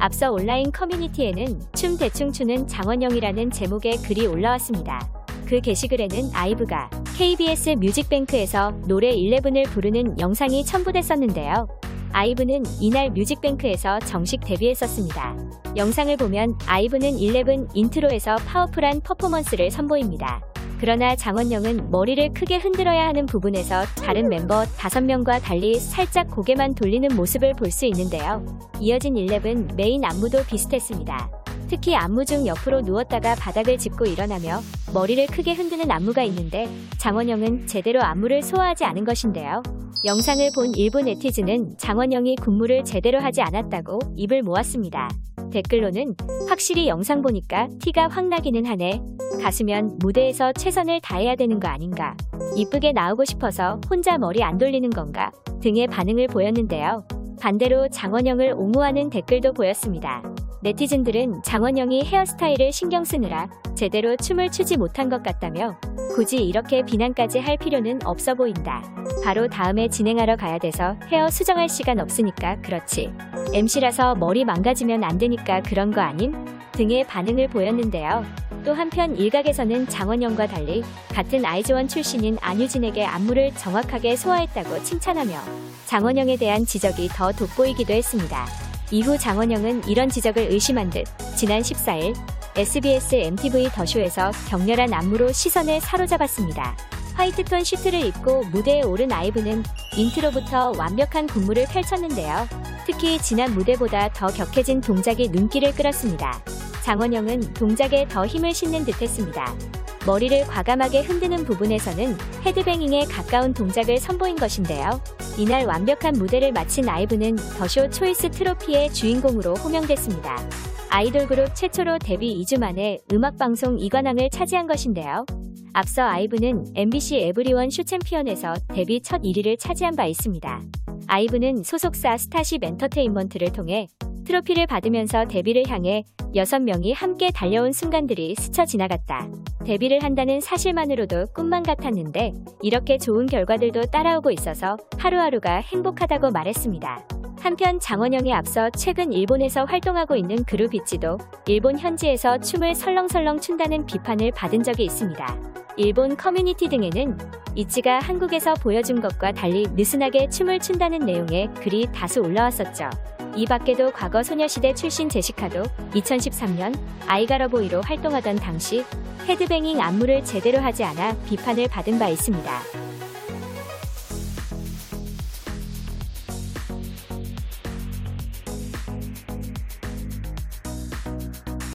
앞서 온라인 커뮤니티에는 춤 대충 추는 장원영이라는 제목의 글이 올라왔습니다. 그 게시글에는 아이브가 KBS 뮤직뱅크에서 노래 11을 부르는 영상이 첨부됐었는데요. 아이브는 이날 뮤직뱅크에서 정식 데뷔했었습니다. 영상을 보면 아이브는 11 인트로에서 파워풀한 퍼포먼스를 선보입니다. 그러나 장원영은 머리를 크게 흔들어야 하는 부분에서 다른 멤버 5명과 달리 살짝 고개만 돌리는 모습을 볼 수 있는데요. 이어진 11 메인 안무도 비슷했습니다. 특히 안무 중 옆으로 누웠다가 바닥을 짚고 일어나며 머리를 크게 흔드는 안무가 있는데 장원영은 제대로 안무를 소화하지 않은 것인데요. 영상을 본 일부 네티즌은 장원영이 군무를 제대로 하지 않았다고 입을 모았습니다. 댓글로는 확실히 영상 보니까 티가 확 나기는 하네. 가수면 무대에서 최선을 다해야 되는 거 아닌가. 이쁘게 나오고 싶어서 혼자 머리 안 돌리는 건가 등의 반응을 보였는데요. 반대로 장원영을 옹호하는 댓글도 보였습니다. 네티즌들은 장원영이 헤어스타일을 신경 쓰느라 제대로 춤을 추지 못한 것 같다며 굳이 이렇게 비난까지 할 필요는 없어 보인다. 바로 다음에 진행하러 가야 돼서 헤어 수정할 시간 없으니까 그렇지. MC라서 머리 망가지면 안 되니까 그런 거 아님? 등의 반응을 보였는데요. 또 한편 일각에서는 장원영과 달리 같은 아이즈원 출신인 안유진에게 안무를 정확하게 소화했다고 칭찬하며 장원영에 대한 지적이 더 돋보이기도 했습니다. 이후 장원영은 이런 지적을 의식한 듯 지난 14일 SBS MTV 더쇼에서 격렬한 안무로 시선을 사로잡았습니다. 화이트톤 슈트를 입고 무대에 오른 아이브는 인트로부터 완벽한 군무를 펼쳤는데요. 특히 지난 무대보다 더 격해진 동작이 눈길을 끌었습니다. 장원영은 동작에 더 힘을 싣는 듯했습니다. 머리를 과감하게 흔드는 부분에서는 헤드뱅잉에 가까운 동작을 선보인 것인데요. 이날 완벽한 무대를 마친 아이브는 더쇼 초이스 트로피의 주인공으로 호명됐습니다. 아이돌 그룹 최초로 데뷔 2주 만에 음악방송 2관왕을 차지한 것인데요. 앞서 아이브는 MBC 에브리원 쇼 챔피언에서 데뷔 첫 1위를 차지한 바 있습니다. 아이브는 소속사 스타쉽 엔터테인먼트를 통해 트로피를 받으면서 데뷔를 향해 6명이 함께 달려온 순간들이 스쳐 지나갔다. 데뷔를 한다는 사실만으로도 꿈만 같았는데 이렇게 좋은 결과들도 따라오고 있어서 하루하루가 행복하다고 말했습니다. 한편 장원영에 앞서 최근 일본에서 활동하고 있는 그룹 있지도 일본 현지에서 춤을 설렁설렁 춘다는 비판을 받은 적이 있습니다. 일본 커뮤니티 등에는 있지가 한국에서 보여준 것과 달리 느슨하게 춤을 춘다는 내용의 글이 다수 올라왔었죠. 이 밖에도 과거 소녀시대 출신 제시카도 2013년 아이가러보이로 활동하던 당시 헤드뱅잉 안무를 제대로 하지 않아 비판을 받은 바 있습니다.